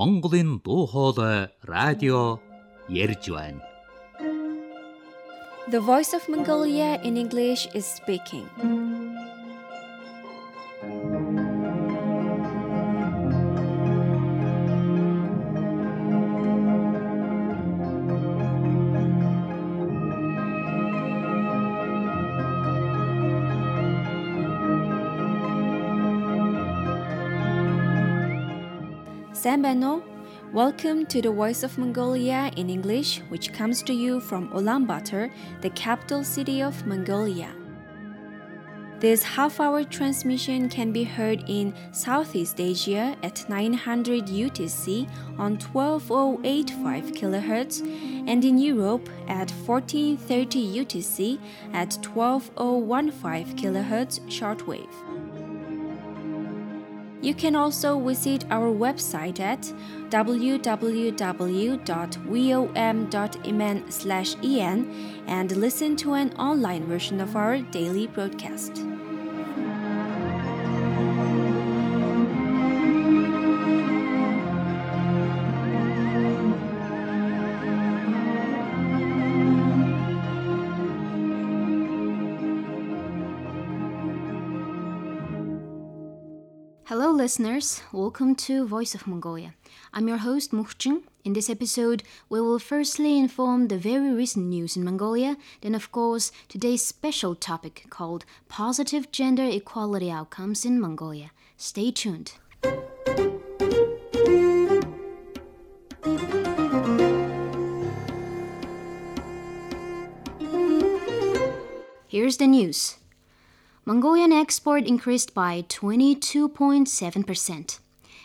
Монголын дуу хоолой радио ярьж байна. The Voice of Mongolia in English is speaking. Sambano, welcome to the Voice of Mongolia in English, which comes to you from Ulaanbaatar, the capital city of Mongolia. This half hour transmission can be heard in Southeast Asia at 900 UTC on 12085 kHz and in Europe at 1430 UTC at 12015 kHz shortwave. You can also visit our website at www.vom.mn/en and listen to an online version of our daily broadcast. Hello, listeners. Welcome to Voice of Mongolia. I'm your host, Muhching. In this episode, we will firstly inform the very recent news in Mongolia, then, of course, today's special topic called Positive Gender Equality Outcomes in Mongolia. Stay tuned. Here's the news. Mongolian export increased by 22.7%.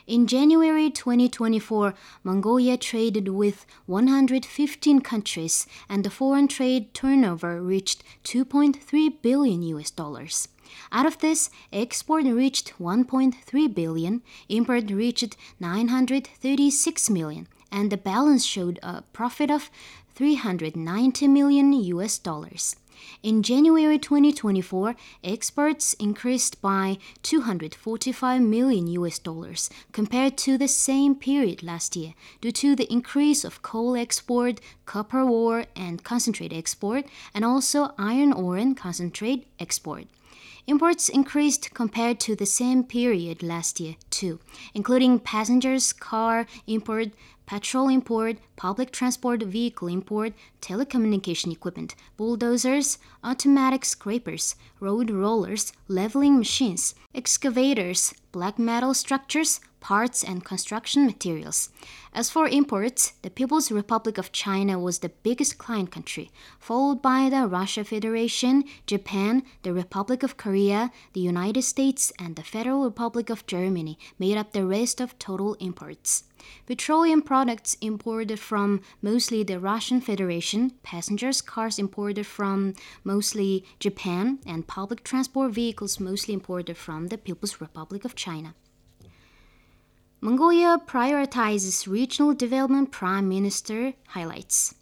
In January 2024, Mongolia traded with 115 countries and the foreign trade turnover reached 2.3 billion US dollars. Out of this, export reached 1.3 billion, import reached 936 million, and the balance showed a profit of 390 million US dollars. In January 2024, exports increased by 245 million US dollars compared to the same period last year due to the increase of coal export, copper ore and concentrate export, and also iron ore and concentrate export. Imports increased compared to the same period last year, too, including passengers car import, petrol import, public transport vehicle import, telecommunication equipment, bulldozers, automatic scrapers, road rollers, leveling machines, excavators, black metal structures, parts, and construction materials. As for imports, the People's Republic of China was the biggest client country, followed by the Russia Federation, Japan, the Republic of Korea, the United States, and the Federal Republic of Germany made up the rest of total imports. Petroleum products imported from mostly the Russian Federation, passengers cars imported from mostly Japan, and public transport vehicles mostly imported from the People's Republic of China. Mongolia prioritizes regional development, Prime Minister highlights.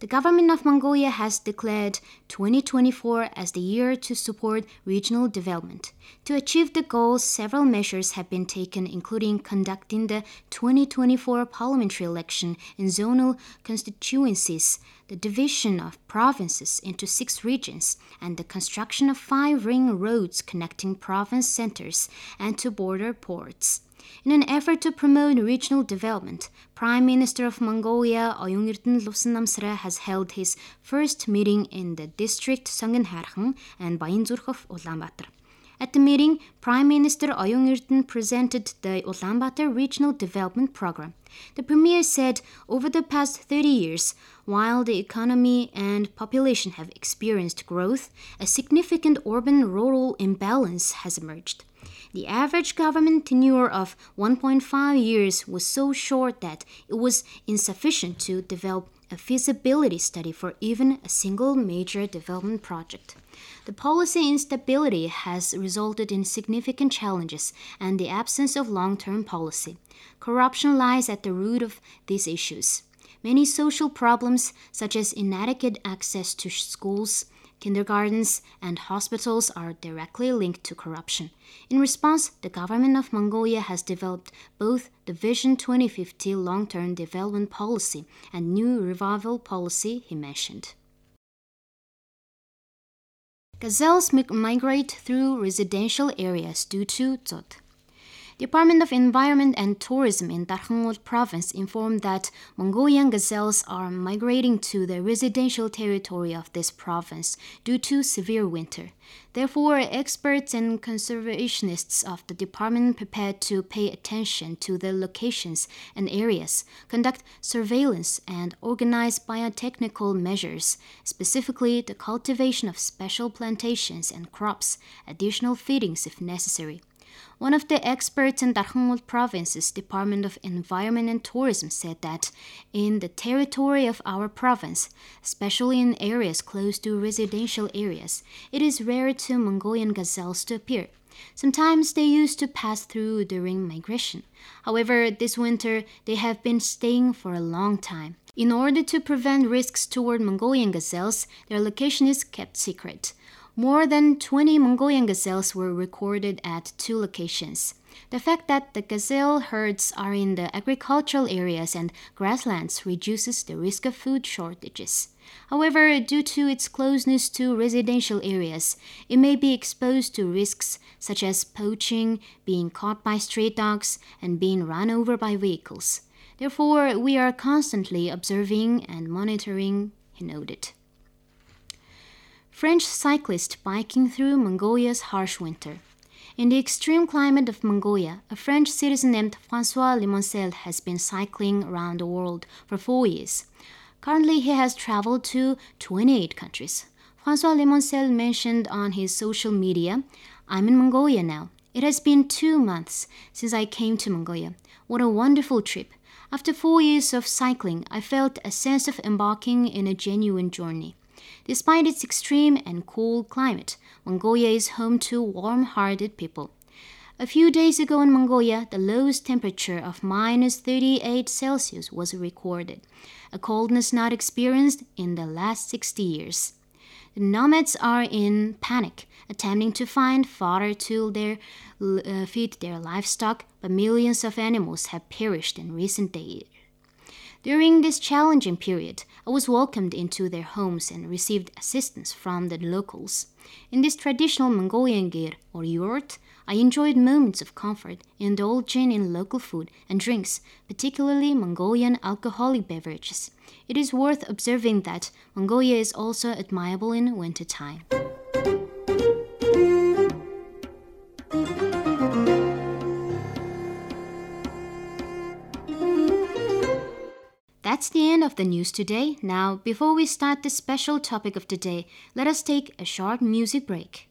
The government of Mongolia has declared 2024 as the year to support regional development. To achieve the goals, several measures have been taken, including conducting the 2024 parliamentary election in zonal constituencies, the division of provinces into six regions, and the construction of five ring roads connecting province centers and to border ports. In an effort to promote regional development, Prime Minister of Mongolia Oyun-Erdene Luvsannamsrai has held his first meeting in the district Songinokhairkhan and Bayanzurkh of Ulaanbaatar. At the meeting, Prime Minister Oyun-Erdene presented the Ulaanbaatar Regional Development Program. The Premier said over the past 30 years, while the economy and population have experienced growth, a significant urban rural imbalance has emerged. The average government tenure of 1.5 years was so short that it was insufficient to develop a feasibility study for even a single major development project. The policy instability has resulted in significant challenges and the absence of long term policy. Corruption lies at the root of these issues. Many social problems, such as inadequate access to schools, kindergartens, and hospitals are directly linked to corruption. In response, the government of Mongolia has developed both the Vision 2050 long term development policy and new revival policy he mentioned. Gazelles migrate through residential areas due to Dzud. Department of Environment and Tourism in Darkhan-Uul province informed that Mongolian gazelles are migrating to the residential territory of this province due to severe winter. Therefore, experts and conservationists of the department prepared to pay attention to the locations and areas, conduct surveillance, and organize biotechnical measures, specifically the cultivation of special plantations and crops, additional feedings if necessary. One of the experts in Darkhan-Uul province's Department of Environment and Tourism said that in the territory of our province, especially in areas close to residential areas, it is rare to Mongolian gazelles to appear. Sometimes they used to pass through during migration. However, this winter they have been staying for a long time. In order to prevent risks toward Mongolian gazelles, their location is kept secret. More than 20 Mongolian gazelles were recorded at two locations. The fact that the gazelle herds are in the agricultural areas and grasslands reduces the risk of food shortages. However, due to its closeness to residential areas, it may be exposed to risks such as poaching, being caught by stray dogs, and being run over by vehicles. Therefore, we are constantly observing and monitoring, he noted. French cyclist biking through Mongolia's harsh winter. In the extreme climate of Mongolia, a French citizen named Francois Limoncel has been cycling around the world for four years. Currently, he has traveled to 28 countries. Francois Limoncel mentioned on his social media, I'm in Mongolia now. It has been two months since I came to Mongolia. What a wonderful trip. After four years of cycling, I felt a sense of embarking in a genuine journey. Despite its extreme and cool climate, Mongolia is home to warm hearted people. A few days ago in Mongolia, the lowest temperature of minus 38 Celsius was recorded, a coldness not experienced in the last 60 years. The nomads are in panic, attempting to find fodder to their, uh, feed their livestock, but millions of animals have perished in recent days. During this challenging period, I was welcomed into their homes and received assistance from the locals. In this traditional Mongolian ger or yurt, I enjoyed moments of comfort, indulging in local food and drinks, particularly Mongolian alcoholic beverages. It is worth observing that Mongolia is also admirable in wintertime. That's the end of the news today. Now, before we start the special topic of the day, let us take a short music break.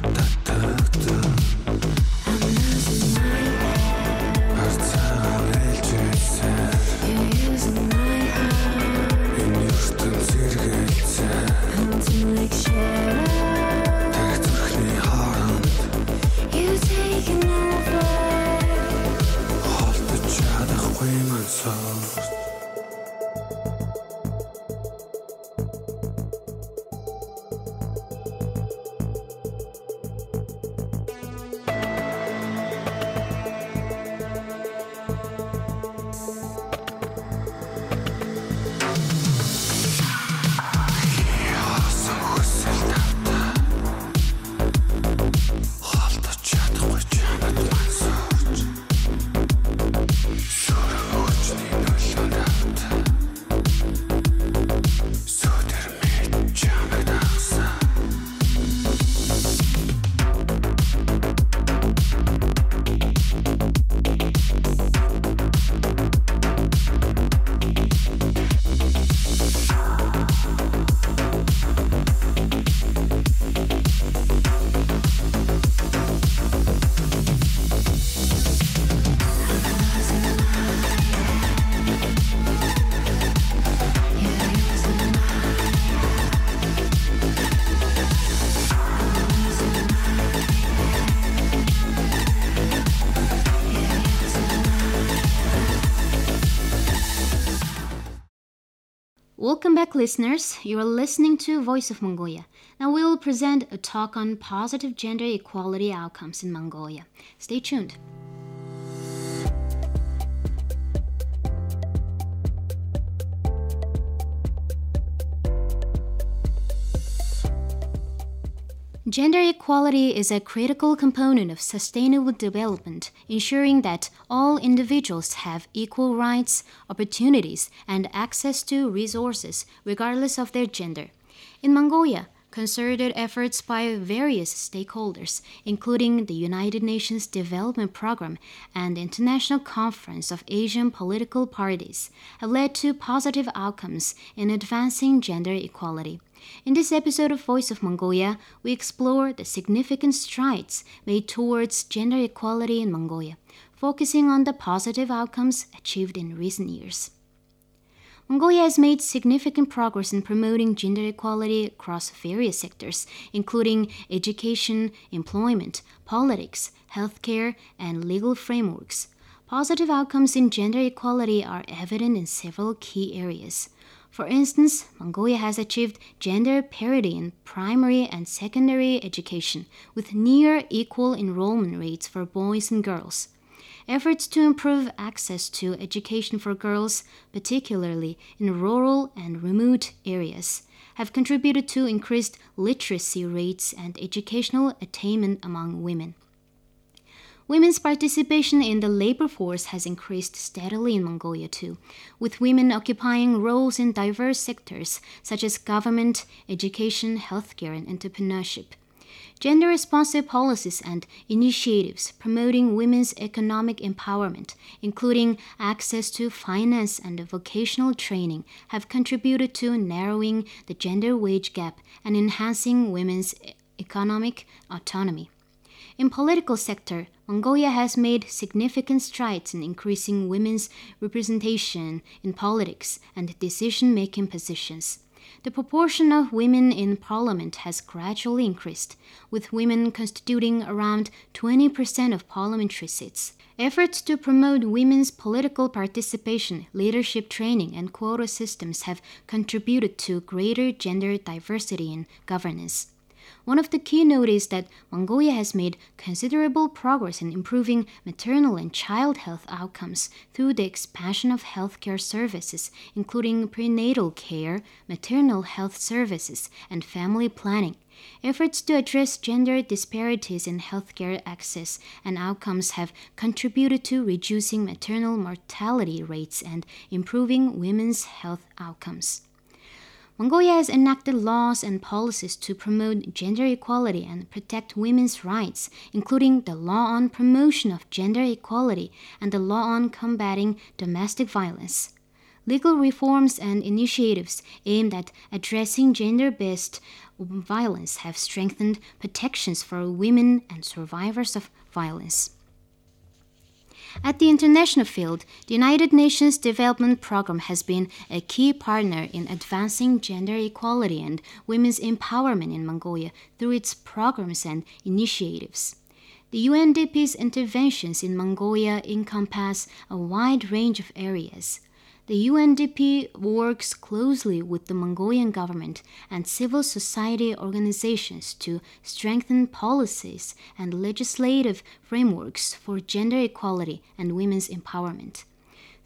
libertad. Listeners. You're listening to Voice of Mongolia. Now we'll present a talk on positive gender equality outcomes in Mongolia. Stay tuned. Gender equality is a critical component of sustainable development, ensuring that all individuals have equal rights, opportunities, and access to resources, regardless of their gender. In Mongolia, concerted efforts by various stakeholders, including the United Nations Development Programme and the International Conference of Asian Political Parties, have led to positive outcomes in advancing gender equality. In this episode of Voice of Mongolia, we explore the significant strides made towards gender equality in Mongolia, focusing on the positive outcomes achieved in recent years. Mongolia has made significant progress in promoting gender equality across various sectors, including education, employment, politics, healthcare, and legal frameworks. Positive outcomes in gender equality are evident in several key areas. For instance, Mongolia has achieved gender parity in primary and secondary education, with near equal enrollment rates for boys and girls. Efforts to improve access to education for girls, particularly in rural and remote areas, have contributed to increased literacy rates and educational attainment among women. Women's participation in the labor force has increased steadily in Mongolia too, with women occupying roles in diverse sectors such as government, education, healthcare, and entrepreneurship. Gender responsive policies and initiatives promoting women's economic empowerment, including access to finance and vocational training, have contributed to narrowing the gender wage gap and enhancing women's economic autonomy. In political sector, Mongolia has made significant strides in increasing women's representation in politics and decision-making positions. The proportion of women in parliament has gradually increased, with women constituting around 20% of parliamentary seats. Efforts to promote women's political participation, leadership training, and quota systems have contributed to greater gender diversity in governance. One of the keynotes is that Mongolia has made considerable progress in improving maternal and child health outcomes through the expansion of healthcare services, including prenatal care, maternal health services, and family planning. Efforts to address gender disparities in healthcare access and outcomes have contributed to reducing maternal mortality rates and improving women's health outcomes. Mongolia has enacted laws and policies to promote gender equality and protect women's rights, including the law on promotion of gender equality and the law on combating domestic violence. Legal reforms and initiatives aimed at addressing gender based violence have strengthened protections for women and survivors of violence. At the international field, the United Nations Development Programme has been a key partner in advancing gender equality and women's empowerment in Mongolia through its programs and initiatives. The UNDP's interventions in Mongolia encompass a wide range of areas. The UNDP works closely with the Mongolian government and civil society organizations to strengthen policies and legislative frameworks for gender equality and women's empowerment.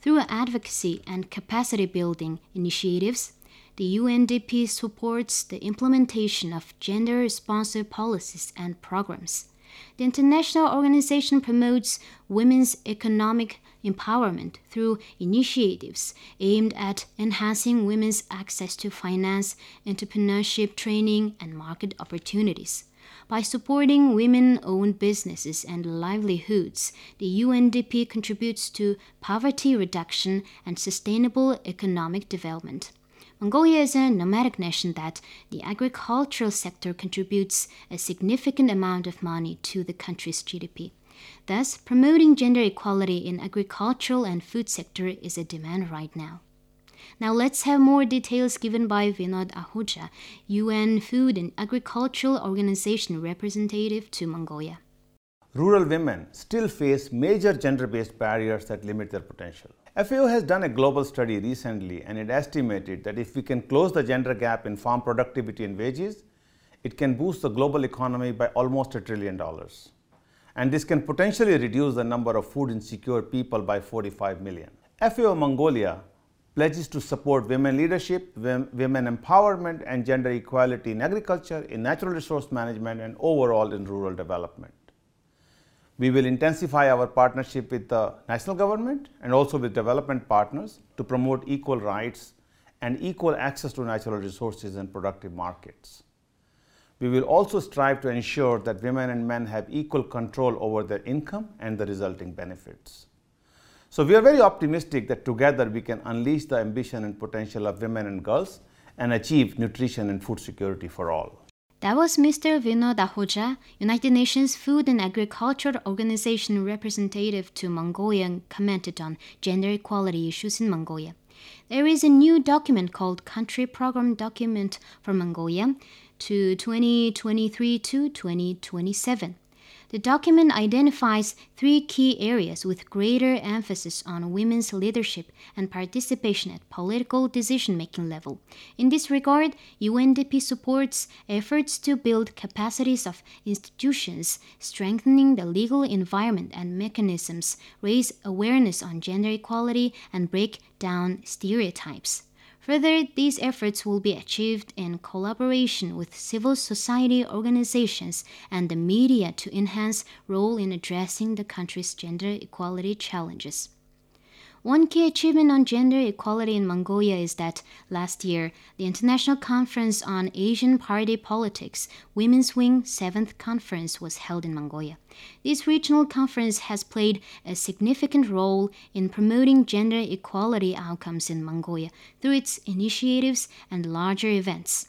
Through advocacy and capacity building initiatives, the UNDP supports the implementation of gender responsive policies and programs. The international organization promotes women's economic empowerment through initiatives aimed at enhancing women's access to finance, entrepreneurship training, and market opportunities. By supporting women owned businesses and livelihoods, the UNDP contributes to poverty reduction and sustainable economic development. Mongolia is a nomadic nation that the agricultural sector contributes a significant amount of money to the country's GDP. Thus, promoting gender equality in agricultural and food sector is a demand right now. Now let's have more details given by Vinod Ahuja, UN Food and Agricultural Organization representative to Mongolia. Rural women still face major gender based barriers that limit their potential. FAO has done a global study recently and it estimated that if we can close the gender gap in farm productivity and wages, it can boost the global economy by almost a trillion dollars. And this can potentially reduce the number of food insecure people by 45 million. FAO Mongolia pledges to support women leadership, women empowerment, and gender equality in agriculture, in natural resource management, and overall in rural development. We will intensify our partnership with the national government and also with development partners to promote equal rights and equal access to natural resources and productive markets. We will also strive to ensure that women and men have equal control over their income and the resulting benefits. So we are very optimistic that together we can unleash the ambition and potential of women and girls and achieve nutrition and food security for all. That was Mr. Vinod Ahuja, United Nations Food and Agriculture Organization representative to Mongolia, commented on gender equality issues in Mongolia. There is a new document called Country Program Document for Mongolia to 2023 to 2027. The document identifies three key areas with greater emphasis on women's leadership and participation at political decision making level. In this regard, UNDP supports efforts to build capacities of institutions, strengthening the legal environment and mechanisms, raise awareness on gender equality, and break down stereotypes. Further, these efforts will be achieved in collaboration with civil society organizations and the media to enhance role in addressing the country's gender equality challenges. One key achievement on gender equality in Mongolia is that last year, the International Conference on Asian Party Politics, Women's Wing 7th Conference, was held in Mongolia. This regional conference has played a significant role in promoting gender equality outcomes in Mongolia through its initiatives and larger events.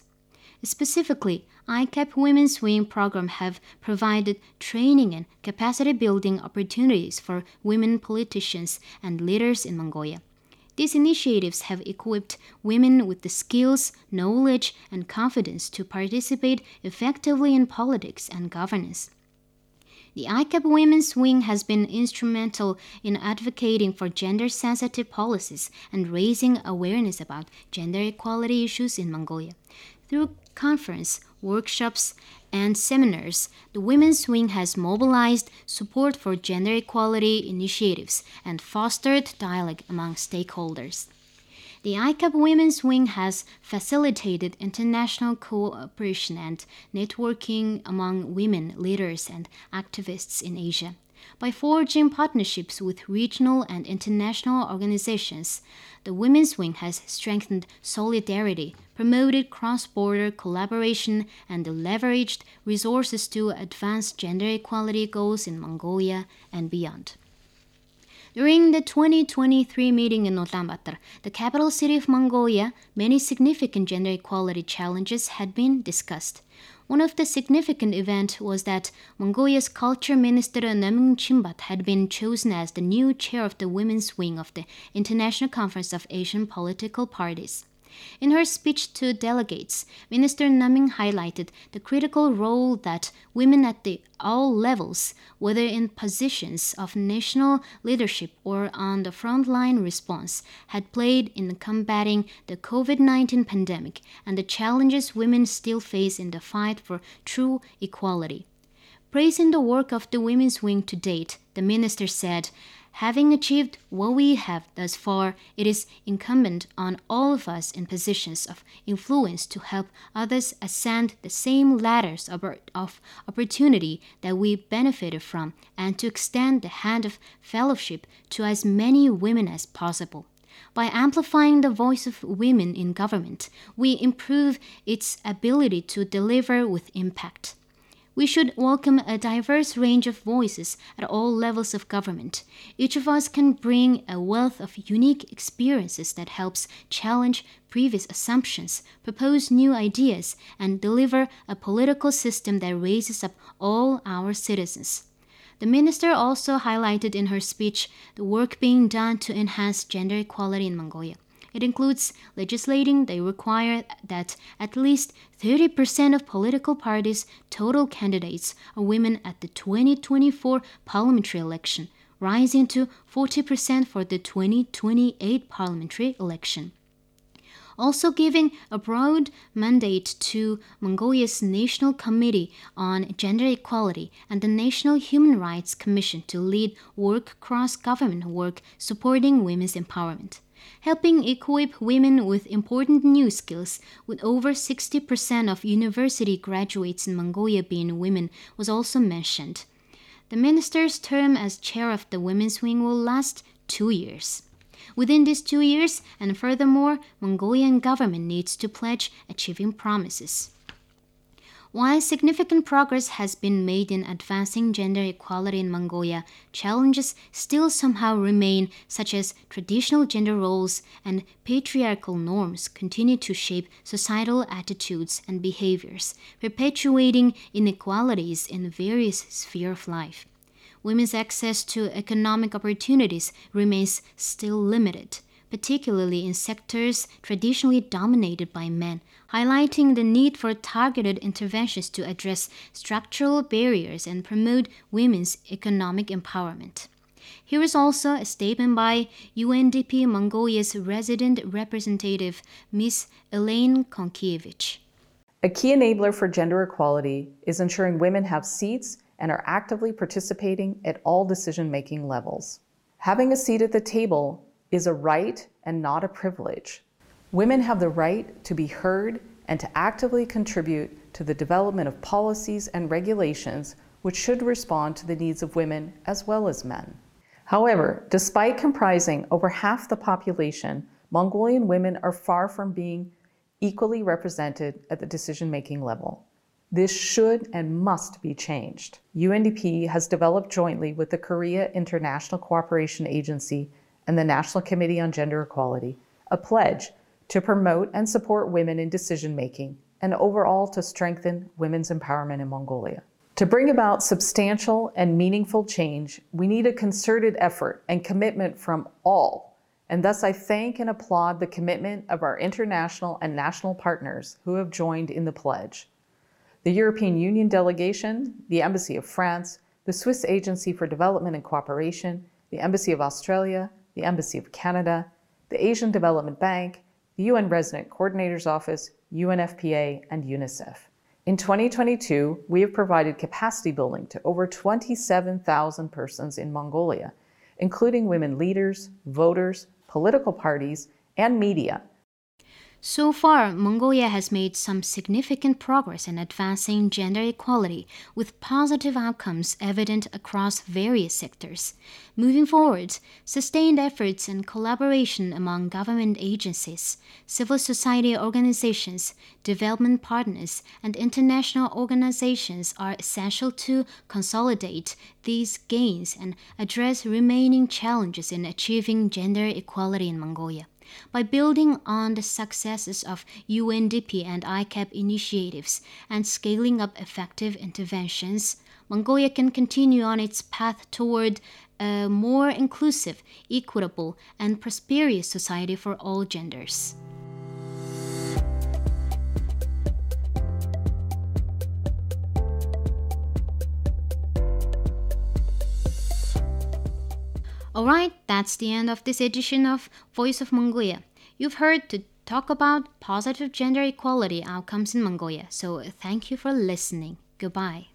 Specifically, ICAPP Women's Wing program have provided training and capacity building opportunities for women politicians and leaders in Mongolia. These initiatives have equipped women with the skills, knowledge, and confidence to participate effectively in politics and governance. The ICAPP Women's Wing has been instrumental in advocating for gender sensitive policies and raising awareness about gender equality issues in Mongolia. Through conference, workshops, and seminars, the Women's Wing has mobilized support for gender equality initiatives and fostered dialogue among stakeholders. The ICAPP Women's Wing has facilitated international cooperation and networking among women leaders and activists in Asia. By forging partnerships with regional and international organizations, the Women's Wing has strengthened solidarity, promoted cross border collaboration, and leveraged resources to advance gender equality goals in Mongolia and beyond. During the 2023 meeting in Ulaanbaatar, the capital city of Mongolia, many significant gender equality challenges had been discussed. One of the significant events was that Mongolia's culture minister Nomin Chinbat had been chosen as the new chair of the women's wing of the International Conference of Asian Political Parties. In her speech to delegates, Minister Nomin highlighted the critical role that women at the all levels, whether in positions of national leadership or on the frontline response, had played in combating the COVID 19 pandemic and the challenges women still face in the fight for true equality. Praising the work of the Women's Wing to date, the minister said, Having achieved what we have thus far, it is incumbent on all of us in positions of influence to help others ascend the same ladders of opportunity that we benefited from and to extend the hand of fellowship to as many women as possible. By amplifying the voice of women in government, we improve its ability to deliver with impact. We should welcome a diverse range of voices at all levels of government. Each of us can bring a wealth of unique experiences that helps challenge previous assumptions, propose new ideas, and deliver a political system that raises up all our citizens. The minister also highlighted in her speech the work being done to enhance gender equality in Mongolia. It includes legislating that require that at least 30% of political parties' total candidates are women at the 2024 parliamentary election, rising to 40% for the 2028 parliamentary election also giving a broad mandate to Mongolia's National Committee on Gender Equality and the National Human Rights Commission to lead work cross government work supporting women's empowerment. Helping equip women with important new skills, with over 60% of university graduates in Mongolia being women, was also mentioned. The minister's term as chair of the Women's Wing will last two years. Within these two years, and furthermore, Mongolian government needs to pledge achieving promises. While significant progress has been made in advancing gender equality in Mongolia, challenges still somehow remain, such as traditional gender roles and patriarchal norms continue to shape societal attitudes and behaviors, perpetuating inequalities in various spheres of life. Women's access to economic opportunities remains still limited, particularly in sectors traditionally dominated by men, highlighting the need for targeted interventions to address structural barriers and promote women's economic empowerment. Here is also a statement by UNDP Mongolia's resident representative, Ms. Elaine Conkievich. A key enabler for gender equality is ensuring women have seats and are actively participating at all decision making levels. Having a seat at the table is a right and not a privilege. Women have the right to be heard and to actively contribute to the development of policies and regulations which should respond to the needs of women as well as men. However, despite comprising over half the population, Mongolian women are far from being equally represented at the decision making level. This should and must be changed. UNDP has developed jointly with the Korea International Cooperation Agency and the National Committee on Gender Equality a pledge to promote and support women in decision making and overall to strengthen women's empowerment in Mongolia. To bring about substantial and meaningful change, we need a concerted effort and commitment from all. And thus, I thank and applaud the commitment of our international and national partners who have joined in the pledge the European Union delegation, the Embassy of France, the Swiss Agency for Development and Cooperation, the Embassy of Australia, the Embassy of Canada, the Asian Development Bank, the UN Resident Coordinator's Office, UNFPA, and UNICEF. In 2022, we have provided capacity building to over 27,000 persons in Mongolia, including women leaders, voters, political parties, and media so far, Mongolia has made some significant progress in advancing gender equality, with positive outcomes evident across various sectors. Moving forward, sustained efforts and collaboration among government agencies, civil society organizations, development partners, and international organizations are essential to consolidate these gains and address remaining challenges in achieving gender equality in Mongolia. By building on the successes of UNDP and ICAPP initiatives and scaling up effective interventions, Mongolia can continue on its path toward a more inclusive, equitable, and prosperous society for all genders. Alright, that's the end of this edition of Voice of Mongolia. You've heard to talk about positive gender equality outcomes in Mongolia, so thank you for listening. Goodbye.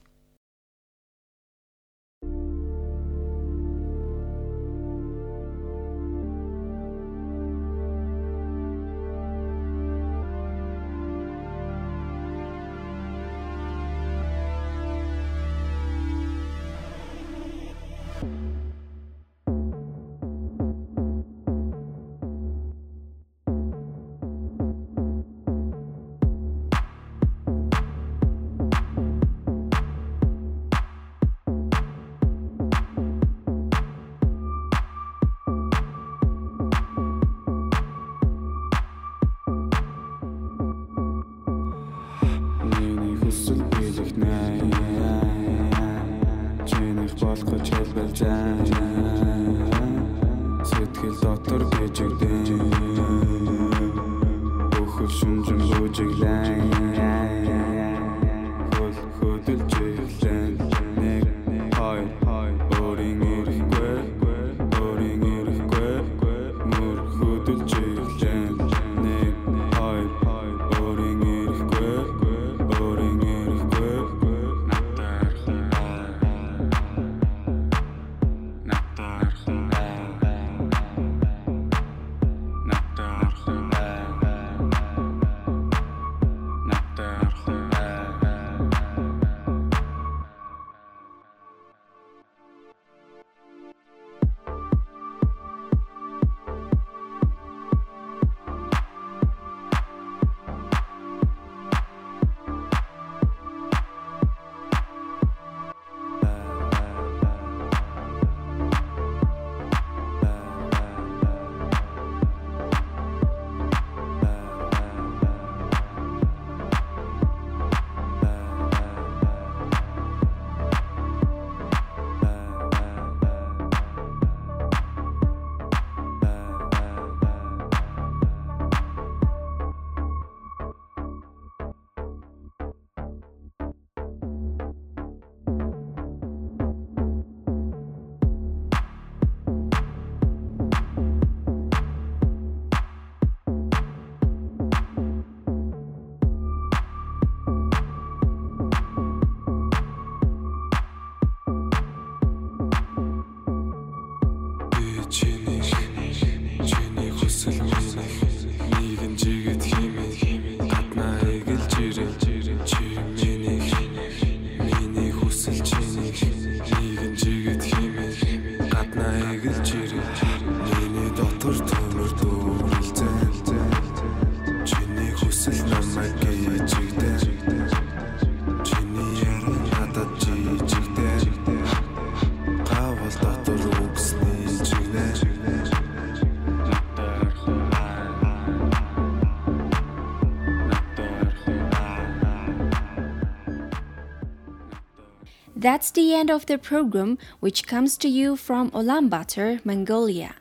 That's the end of the program, which comes to you from Ulaanbaatar, Mongolia.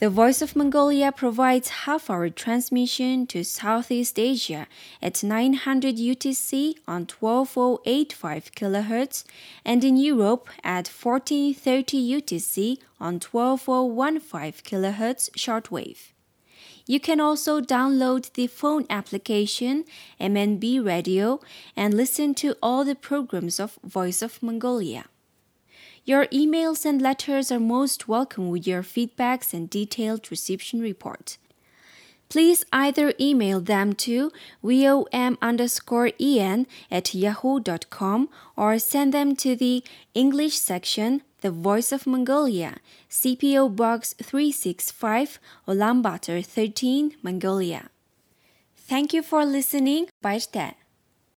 The Voice of Mongolia provides half-hour transmission to Southeast Asia at 900 UTC on 12085 kHz and in Europe at 1430 UTC on 12015 kHz shortwave. You can also download the phone application MNB Radio and listen to all the programs of Voice of Mongolia. Your emails and letters are most welcome with your feedbacks and detailed reception report. Please either email them to vom underscore en at yahoo.com or send them to the English section, The Voice of Mongolia, CPO Box 365, Ulaanbaatar 13, Mongolia. Thank you for listening. Bye.